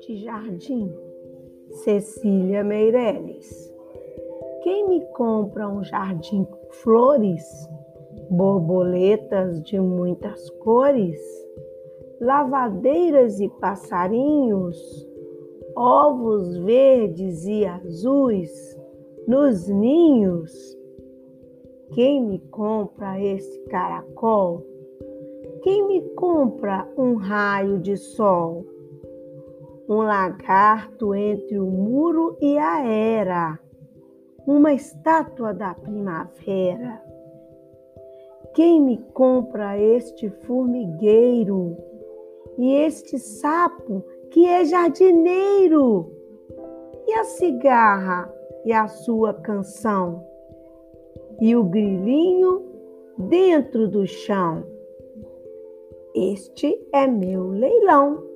de jardim. Cecília Meireles. Quem me compra um jardim com flores, borboletas de muitas cores, lavadeiras e passarinhos, ovos verdes e azuis nos ninhos? Quem me compra esse caracol? Quem me compra um raio de sol? Um lagarto entre o muro e a era, uma estátua da primavera. Quem me compra este formigueiro e este sapo que é jardineiro? E a cigarra e a sua canção? E o grilinho dentro do chão? Este é meu leilão.